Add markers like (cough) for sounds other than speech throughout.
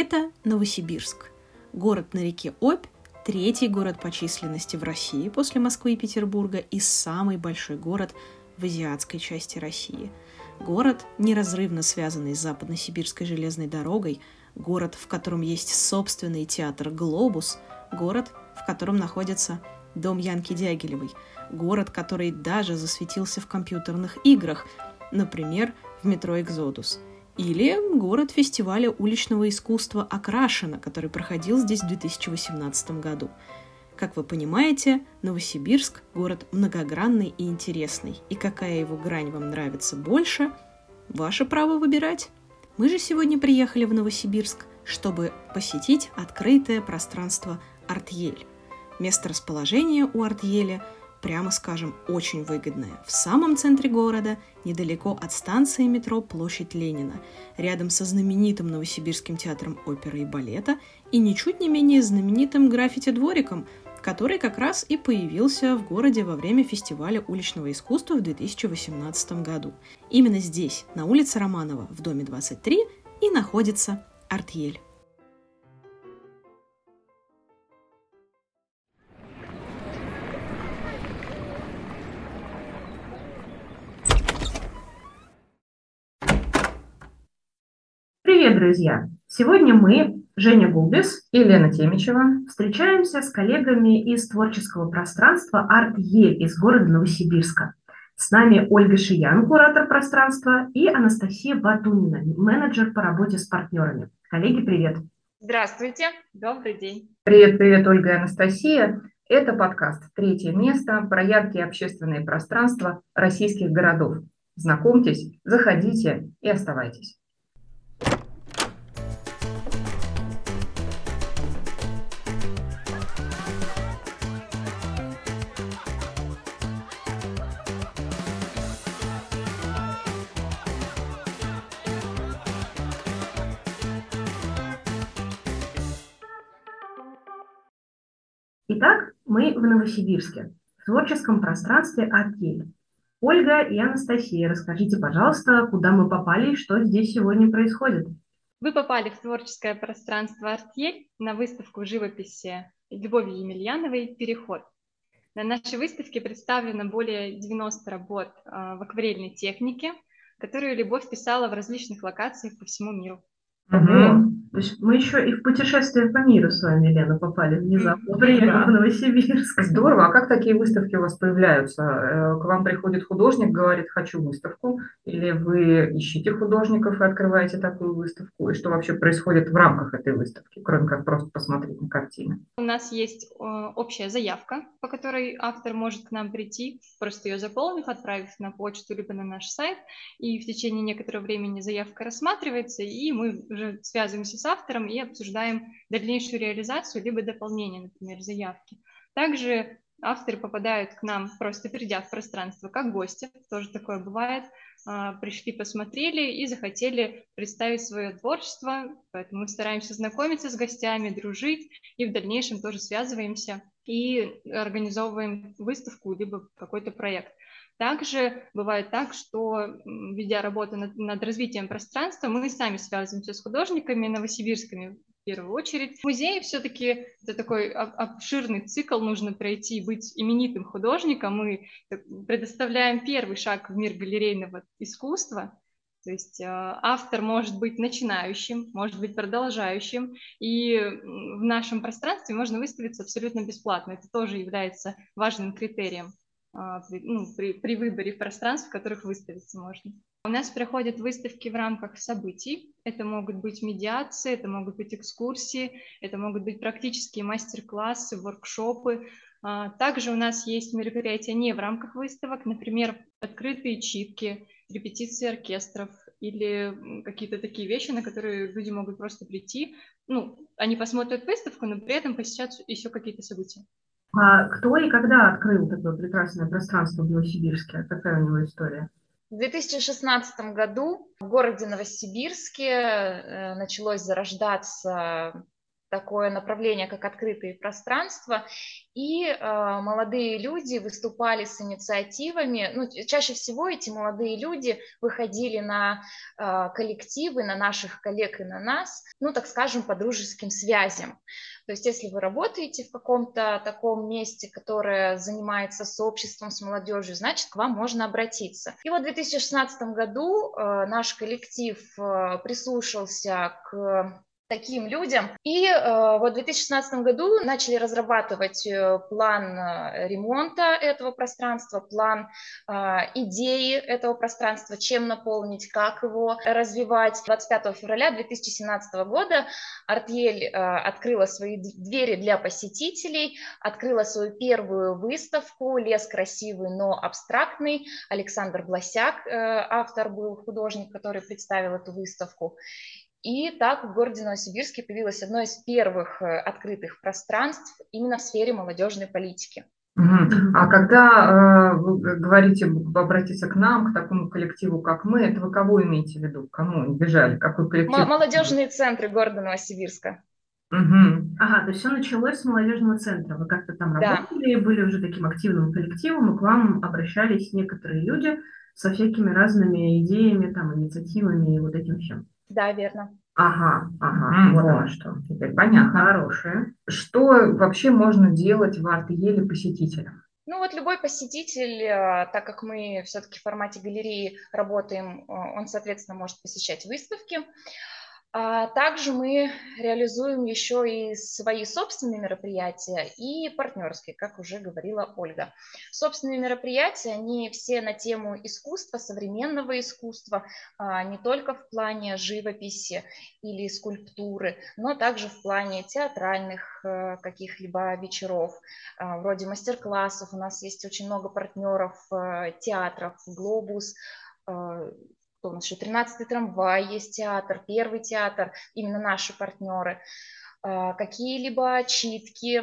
Это Новосибирск, город на реке Обь, третий город по численности в России после Москвы и Петербурга и самый большой город в азиатской части России. Город, неразрывно связанный с западно-сибирской железной дорогой, город, в котором есть собственный театр «Глобус», город, в котором находится дом Янки Дягилевой, город, который даже засветился в компьютерных играх, например, в метро «Экзодус», или город фестиваля уличного искусства «Окрашено», который проходил здесь в 2018 году. Как вы понимаете, Новосибирск – город многогранный и интересный. И какая его грань вам нравится больше – ваше право выбирать. Мы же сегодня приехали в Новосибирск, чтобы посетить открытое пространство Артель. Место расположения у Артеля – прямо скажем, очень выгодная. В самом центре города, недалеко от станции метро Площадь Ленина, рядом со знаменитым Новосибирским театром оперы и балета и ничуть не менее знаменитым граффити-двориком, который как раз и появился в городе во время фестиваля уличного искусства в 2018 году. Именно здесь, на улице Романова, в доме 23, и находится Артьель. Друзья! Сегодня мы, Женя Губис и Лена Темичева, встречаемся с коллегами из творческого пространства «Арт-Е» из города Новосибирска. С нами Ольга Шиян, куратор пространства, и Анастасия Батунина, менеджер по работе с партнерами. Коллеги, привет! Здравствуйте, добрый день. Привет, привет, Ольга и Анастасия. Это подкаст «Третье место» про яркие общественные пространства российских городов. Знакомьтесь, заходите и оставайтесь. Мы в Новосибирске, в творческом пространстве «Артель». Ольга и Анастасия, расскажите, пожалуйста, куда мы попали и что здесь сегодня происходит. Вы попали в творческое пространство «Артель» на выставку живописи Любови Емельяновой «Переход». На нашей выставке представлено более 90 работ а, в акварельной технике, которую Любовь писала в различных локациях по всему миру. Угу. То есть мы еще и в путешествие по миру с вами, Лена, попали внезапно, приехав в Новосибирск. Здорово. А как такие выставки у вас появляются? Э, к вам приходит художник, говорит, хочу выставку, или вы ищете художников и открываете такую выставку? И что вообще происходит в рамках этой выставки, кроме как просто посмотреть на картины? У нас есть общая заявка, по которой автор может к нам прийти, просто ее заполнив, отправив на почту либо на наш сайт, и в течение некоторого времени заявка рассматривается, и мы уже связываемся с автором и обсуждаем дальнейшую реализацию либо дополнение, например, заявки. Также авторы попадают к нам, просто придя в пространство, как гости, тоже такое бывает, а, пришли, посмотрели и захотели представить свое творчество, поэтому мы стараемся знакомиться с гостями, дружить, и в дальнейшем тоже связываемся и организовываем выставку либо какой-то проект. Также бывает так, что, ведя работу над, над развитием пространства, мы сами связываемся с художниками новосибирскими первую очередь. В музее все-таки это такой обширный цикл, нужно пройти, быть именитым художником. Мы предоставляем первый шаг в мир галерейного искусства, то есть э, автор может быть начинающим, может быть продолжающим, и в нашем пространстве можно выставиться абсолютно бесплатно. Это тоже является важным критерием. А, при, ну, при, при выборе пространств, в которых выставиться можно. У нас проходят выставки в рамках событий. Это могут быть медиации, это могут быть экскурсии, это могут быть практические мастер-классы, воркшопы. А, также у нас есть мероприятия не в рамках выставок, например, открытые читки, репетиции оркестров или какие-то такие вещи, на которые люди могут просто прийти. Ну, они посмотрят выставку, но при этом посетят еще какие-то события. А кто и когда открыл такое прекрасное пространство в Новосибирске? Какая у него история? В 2016 году в городе Новосибирске э, началось зарождаться такое направление, как открытые пространства, и э, молодые люди выступали с инициативами. Ну, чаще всего эти молодые люди выходили на э, коллективы, на наших коллег и на нас, ну, так скажем, по дружеским связям. То есть, если вы работаете в каком-то таком месте, которое занимается сообществом с молодежью, значит, к вам можно обратиться. И вот в 2016 году э, наш коллектив э, прислушался к таким людям. И э, вот в 2016 году начали разрабатывать э, план э, ремонта этого пространства, план э, идеи этого пространства, чем наполнить, как его развивать. 25 февраля 2017 года Артель э, открыла свои двери для посетителей, открыла свою первую выставку «Лес красивый, но абстрактный». Александр Бласяк, э, автор был художник, который представил эту выставку. И так в городе Новосибирске появилось одно из первых э, открытых пространств именно в сфере молодежной политики. А когда э, вы говорите обратиться к нам, к такому коллективу, как мы, это вы кого имеете в виду? Кому бежали? Какой коллектив? Молодежные центры города Новосибирска. Угу. Ага, то есть все началось с молодежного центра. Вы как-то там работали, да. были уже таким активным коллективом, и к вам обращались некоторые люди со всякими разными идеями, там, инициативами и вот этим всем. Да, верно. Ага, ага, mm, вот оно что. Теперь понятно. Хорошее. Что вообще можно делать в арт-еле посетителям? Ну вот любой посетитель, э, так как мы все-таки в формате галереи работаем, э, он, соответственно, может посещать выставки. А также мы реализуем еще и свои собственные мероприятия и партнерские, как уже говорила Ольга. Собственные мероприятия, они все на тему искусства, современного искусства, а, не только в плане живописи или скульптуры, но также в плане театральных э, каких-либо вечеров, а, вроде мастер-классов. У нас есть очень много партнеров э, театров, «Глобус», э, кто у нас еще 13-й трамвай, есть театр, первый театр, именно наши партнеры. А, какие-либо читки,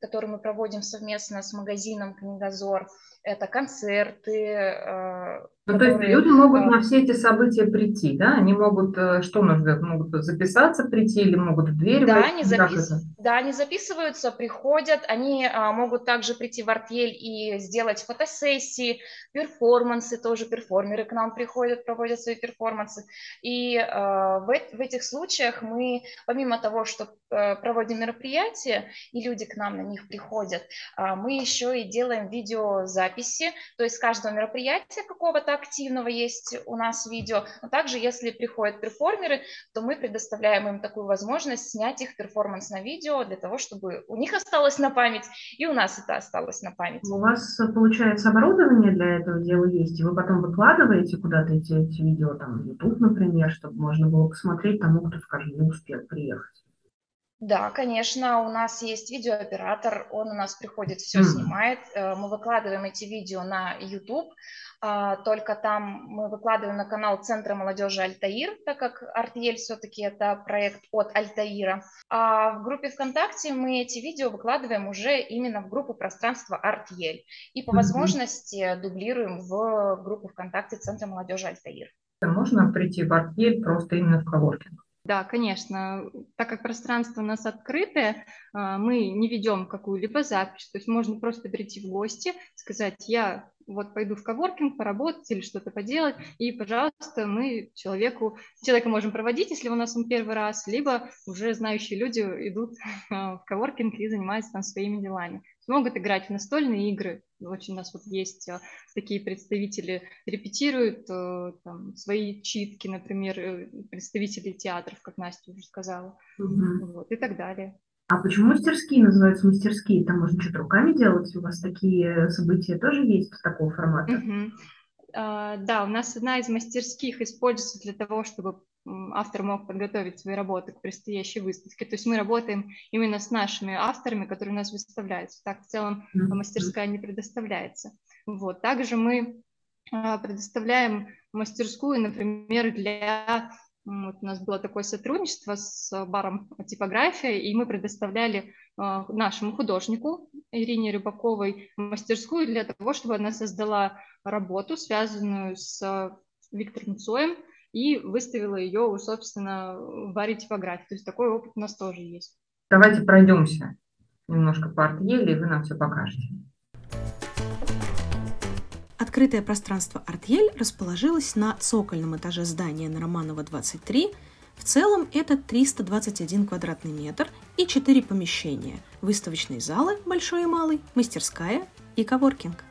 которые мы проводим совместно с магазином «Книгозор», это концерты. Ну, то есть люди могут на все эти события прийти, да? Они могут, э, что нужно, могут записаться, прийти или могут в дверь да, войти? Они запис... Да, они записываются, приходят, они а, могут также прийти в артель и сделать фотосессии, перформансы, тоже перформеры к нам приходят, проводят свои перформансы. И а, в, в этих случаях мы, помимо того, что а, проводим мероприятия, и люди к нам на них приходят, а, мы еще и делаем видеозаписи, то есть с каждого мероприятия какого-то активного есть у нас видео, но также если приходят перформеры, то мы предоставляем им такую возможность снять их перформанс на видео, для того, чтобы у них осталось на память, и у нас это осталось на память. У вас, получается, оборудование для этого дела есть, и вы потом выкладываете куда-то эти, эти видео, там, YouTube, например, чтобы можно было посмотреть тому, кто, скажем, не успел приехать. Да, конечно, у нас есть видеооператор, он у нас приходит, все mm. снимает. Э, мы выкладываем эти видео на YouTube, а, только там мы выкладываем на канал Центра молодежи Альтаир, так как Артель все-таки это проект от Альтаира. А в группе ВКонтакте мы эти видео выкладываем уже именно в группу пространства Артель. И по mm-hmm. возможности дублируем в группу ВКонтакте Центра молодежи Альтаир. Можно прийти в Артель просто именно в коворкинг? Да, конечно. Так как пространство у нас открытое, мы не ведем какую-либо запись. То есть можно просто прийти в гости, сказать, я вот пойду в коворкинг поработать или что-то поделать, и, пожалуйста, мы человеку, человека можем проводить, если у нас он первый раз, либо уже знающие люди идут (laughs) а, в коворкинг и занимаются там своими делами. Могут играть в настольные игры. Очень у нас вот есть а, такие представители, репетируют а, там, свои читки, например, э, представители театров, как Настя уже сказала, угу. вот, и так далее. А почему мастерские называются мастерские? Там можно что-то руками делать? У вас такие события тоже есть такого формата? Uh-huh. Uh, да, у нас одна из мастерских используется для того, чтобы автор мог подготовить свои работы к предстоящей выставке. То есть мы работаем именно с нашими авторами, которые у нас выставляются. Так в целом uh-huh. мастерская не предоставляется. Вот. Также мы uh, предоставляем мастерскую, например, для вот у нас было такое сотрудничество с баром типография, и мы предоставляли э, нашему художнику Ирине Рыбаковой мастерскую для того, чтобы она создала работу, связанную с Виктором Цоем, и выставила ее, собственно, в баре типографии. То есть такой опыт у нас тоже есть. Давайте пройдемся немножко по арт-еле, и вы нам все покажете. Открытое пространство Артель расположилось на цокольном этаже здания на Романова 23. В целом это 321 квадратный метр и 4 помещения – выставочные залы, большой и малый, мастерская и коворкинг.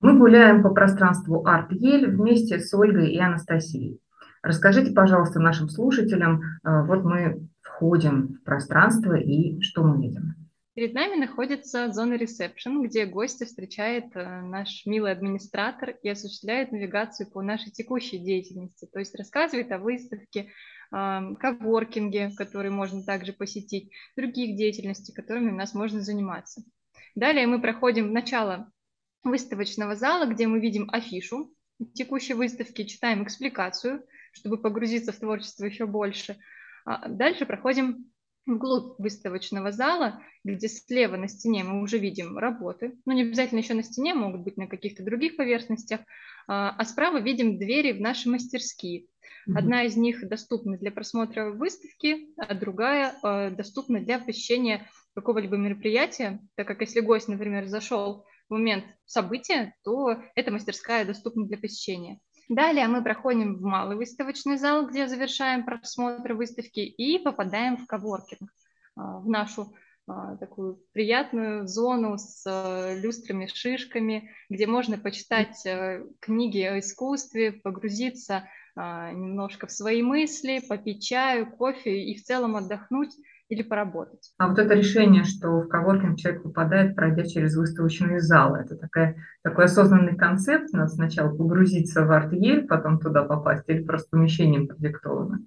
Мы гуляем по пространству Арт-Ель вместе с Ольгой и Анастасией. Расскажите, пожалуйста, нашим слушателям, э, вот мы входим в пространство и что мы видим? Перед нами находится зона ресепшн, где гости встречает э, наш милый администратор и осуществляет навигацию по нашей текущей деятельности, то есть рассказывает о выставке, коворкинге, который можно также посетить, других деятельностей, которыми у нас можно заниматься. Далее мы проходим в начало выставочного зала, где мы видим афишу текущей выставки, читаем экспликацию, чтобы погрузиться в творчество еще больше. А дальше проходим вглубь выставочного зала, где слева на стене мы уже видим работы, но не обязательно еще на стене, могут быть на каких-то других поверхностях, а, а справа видим двери в наши мастерские. Одна из них доступна для просмотра выставки, а другая а, доступна для посещения какого-либо мероприятия, так как если гость, например, зашел в момент события, то эта мастерская доступна для посещения. Далее мы проходим в малый выставочный зал, где завершаем просмотр выставки и попадаем в коворкинг, а, в нашу а, такую приятную зону с э, люстрами, шишками, где можно почитать книги о искусстве, погрузиться а, немножко в свои мысли, попить чаю, кофе и в целом отдохнуть или поработать. А вот это решение, что в коворкинг человек попадает, пройдя через выставочные залы, это такая, такой осознанный концепт, надо сначала погрузиться в арт-ель, потом туда попасть, или просто помещением продиктовано?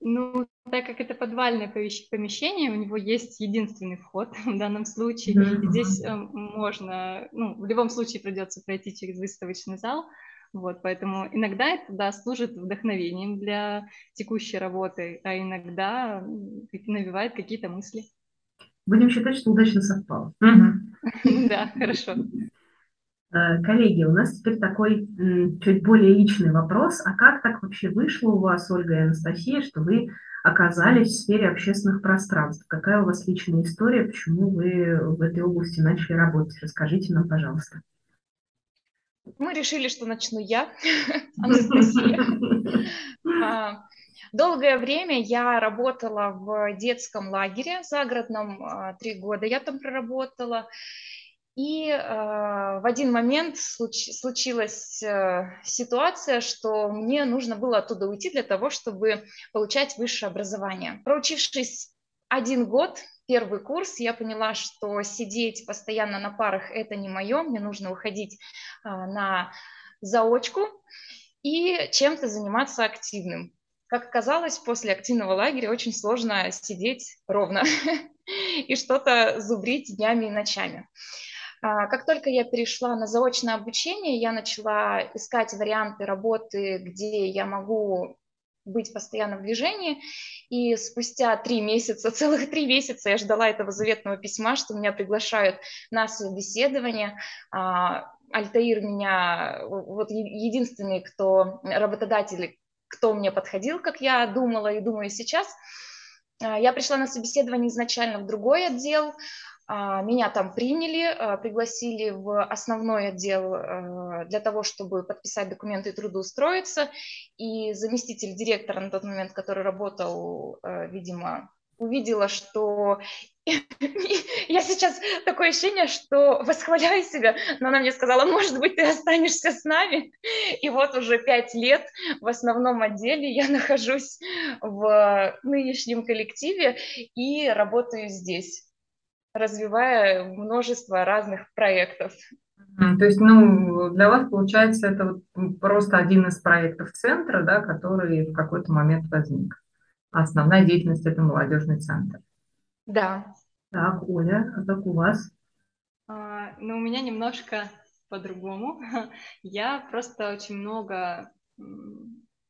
Ну, так как это подвальное помещение, у него есть единственный вход (laughs) в данном случае. Mm-hmm. Здесь э, можно, ну, в любом случае придется пройти через выставочный зал, вот, поэтому иногда это да, служит вдохновением для текущей работы, а иногда навевает какие-то мысли. Будем считать, что удачно совпало. (laughs) Да, хорошо. Э, коллеги, у нас теперь такой чуть более личный вопрос. А как так вообще вышло у вас, Ольга и Анастасия, что вы оказались в сфере общественных пространств? Какая у вас личная история, почему вы в этой области начали работать? Расскажите нам, пожалуйста. Мы решили, что начну я, (laughs) Анастасия. А, долгое время я работала в детском лагере загородном, а, три года я там проработала. И э, в один момент случ, случилась э, ситуация, что мне нужно было оттуда уйти для того, чтобы получать высшее образование. Проучившись один год, первый курс, я поняла, что сидеть постоянно на парах – это не мое, мне нужно уходить а, на заочку и чем-то заниматься активным. Как оказалось, после активного лагеря очень сложно сидеть ровно (laughs) и что-то зубрить днями и ночами. А, как только я перешла на заочное обучение, я начала искать варианты работы, где я могу быть постоянно в движении. И спустя три месяца, (laughs) целых три месяца я ждала этого заветного письма, что меня приглашают на собеседование. А, Альтаир меня, вот единственный, кто, работодатель, кто мне подходил, как я думала и думаю сейчас. А, я пришла на собеседование изначально в другой отдел, меня там приняли, а, пригласили в основной отдел а, для того, чтобы подписать документы и трудоустроиться. И заместитель директора на тот момент, который работал, видимо, увидела, что (laughs) я сейчас такое ощущение, что восхваляю себя, но она мне сказала, может быть, ты останешься с нами. И вот уже пять лет в основном отделе я нахожусь в нынешнем коллективе и работаю здесь развивая множество разных проектов. То есть, ну, для вас, получается, это вот просто один из проектов центра, да, который в какой-то момент возник. основная деятельность – это молодежный центр. Да. Так, Оля, а как у вас? А, ну, у меня немножко по-другому. (laughs) Я просто очень много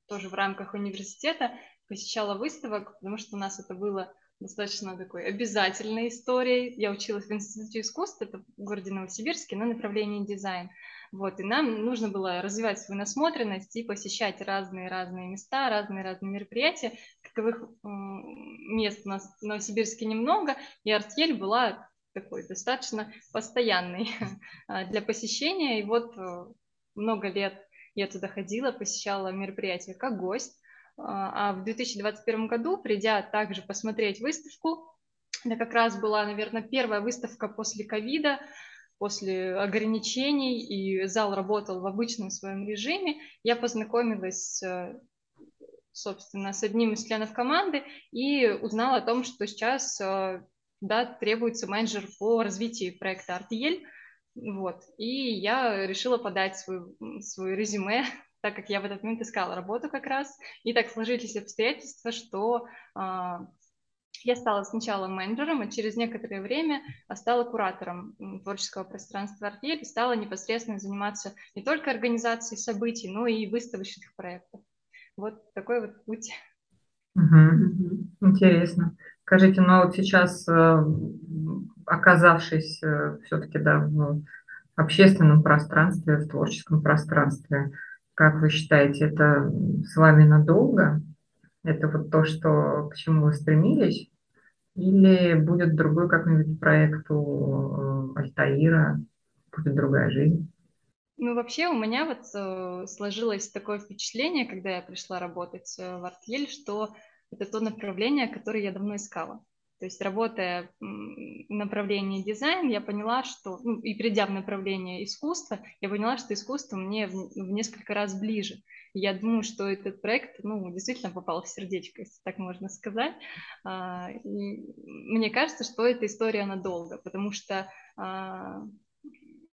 тоже в рамках университета посещала выставок, потому что у нас это было достаточно такой обязательной историей. Я училась в Институте искусств, это в городе Новосибирске, на направлении дизайн. Вот, и нам нужно было развивать свою насмотренность и посещать разные-разные места, разные-разные мероприятия. Таковых мест у нас в Новосибирске немного, и Артель была такой достаточно постоянный (laughs) для посещения. И вот э, много лет я туда ходила, посещала мероприятия как гость. А, а в 2021 году, придя также посмотреть выставку, это как раз была, наверное, первая выставка после ковида, после ограничений, и зал работал в обычном своем режиме, я познакомилась собственно, с одним из членов команды и узнала о том, что сейчас да, требуется менеджер по развитию проекта Артиель, вот, и я решила подать свой, свой резюме, так как я в этот момент искала работу как раз, и так сложились обстоятельства, что я стала сначала менеджером, а через некоторое время стала куратором творческого пространства «Артель» и стала непосредственно заниматься не только организацией событий, но и выставочных проектов. Вот такой вот путь. Угу. Интересно. Скажите, ну а вот сейчас, э, оказавшись э, все-таки да, в общественном пространстве, в творческом пространстве, как вы считаете, это с вами надолго? Это вот то, что, к чему вы стремились? Или будет другой какой-нибудь проект у э, Альтаира, будет другая жизнь? Ну, вообще у меня вот э, сложилось такое впечатление, когда я пришла работать э, в Артель, что это то направление, которое я давно искала. То есть, работая в направлении дизайн, я поняла, что, ну, и придя в направление искусства, я поняла, что искусство мне в, в несколько раз ближе. И я думаю, что этот проект, ну, действительно попал в сердечко, если так можно сказать. А, и мне кажется, что эта история надолго, потому что а,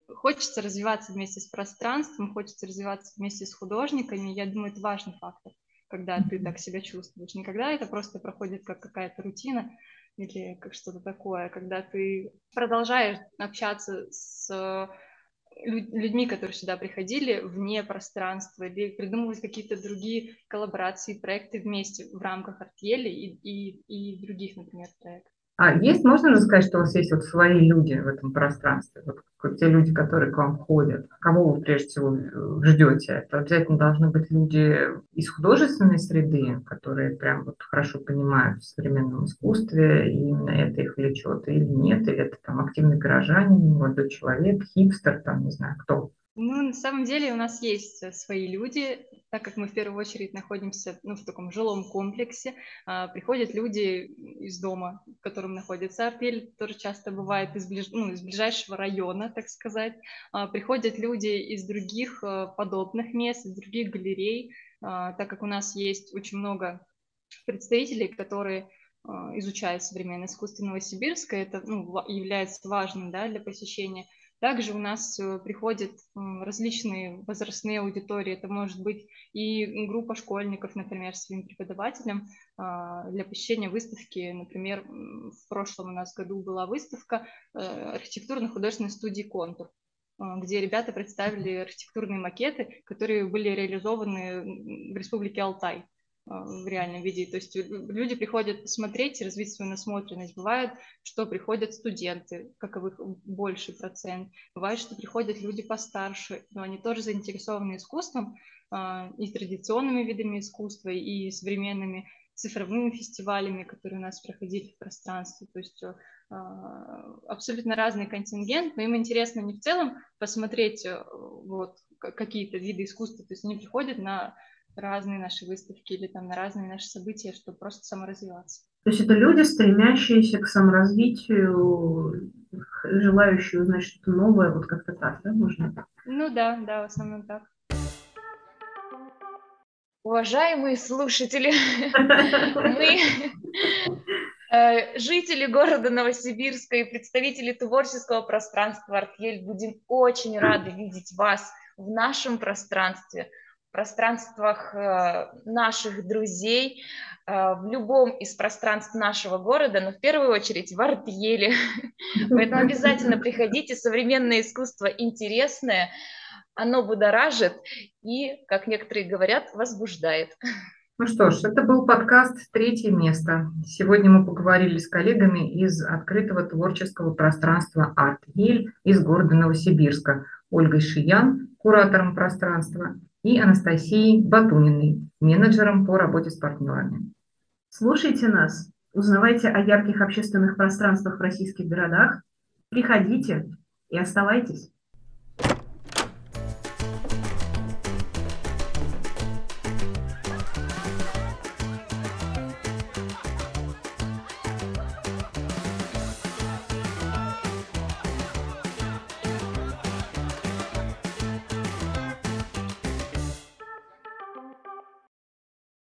хочется развиваться вместе с пространством, хочется развиваться вместе с художниками. Я думаю, это важный фактор, когда ты так себя чувствуешь. Никогда это просто проходит как какая-то рутина, или как что-то такое, когда ты продолжаешь общаться с людьми, которые сюда приходили вне пространства, или придумывать какие-то другие коллаборации, проекты вместе в рамках Артели и, и, и других, например, проектов. А есть, можно же сказать, что у вас есть вот свои люди в этом пространстве, вот те люди, которые к вам ходят? Кого вы прежде всего э, ждете? Это обязательно должны быть люди из художественной среды, которые прям вот хорошо понимают в современном искусстве, и именно это их влечет, или нет, или это там активный горожанин, молодой человек, хипстер, там, не знаю, кто? Ну, на самом деле у нас есть э, свои люди, так как мы в первую очередь находимся ну, в таком жилом комплексе, а, приходят люди из дома, в котором находится артель, тоже часто бывает из, ближ... ну, из ближайшего района, так сказать. А, приходят люди из других а, подобных мест, из других галерей, а, так как у нас есть очень много представителей, которые а, изучают современное искусство Новосибирска, это ну, является важным да, для посещения – также у нас э, приходят различные возрастные аудитории. Это может быть и группа школьников, например, своим преподавателям а, для посещения выставки. Например, в прошлом у нас году была выставка э, архитектурно-художественной студии «Контур», а, где ребята представили архитектурные макеты, которые были реализованы в Республике Алтай. А, в реальном виде. То есть люди приходят посмотреть и развить свою насмотренность. Бывает, что приходят студенты, каковых больший процент. Бывает, что приходят люди постарше, но они тоже заинтересованы искусством а, и традиционными видами искусства, и современными цифровыми фестивалями, которые у нас проходили в пространстве. То есть а, абсолютно разный контингент, но им интересно не в целом посмотреть э, вот какие-то виды искусства, то есть они приходят на разные наши выставки или там на разные наши события, чтобы просто саморазвиваться. То есть это люди, стремящиеся к саморазвитию, желающие узнать что-то новое, вот как-то так, да, можно? Ну да, да, в основном так. Уважаемые слушатели, (laughs) мы, э, жители города Новосибирска и представители творческого пространства Артель, будем очень рады видеть вас в нашем пространстве – пространствах э, наших друзей, э, в любом из пространств нашего города, но в первую очередь в Артьеле. (laughs) Поэтому обязательно приходите, современное искусство интересное, оно будоражит и, как некоторые говорят, возбуждает. Ну что ж, это был подкаст «Третье место». Сегодня мы поговорили с коллегами из открытого творческого пространства «Арт Ель» из города Новосибирска, Ольгой Шиян, куратором пространства, и Анастасией Батуниной, менеджером по работе с партнерами. Слушайте нас, узнавайте о ярких общественных пространствах в российских городах, приходите и оставайтесь.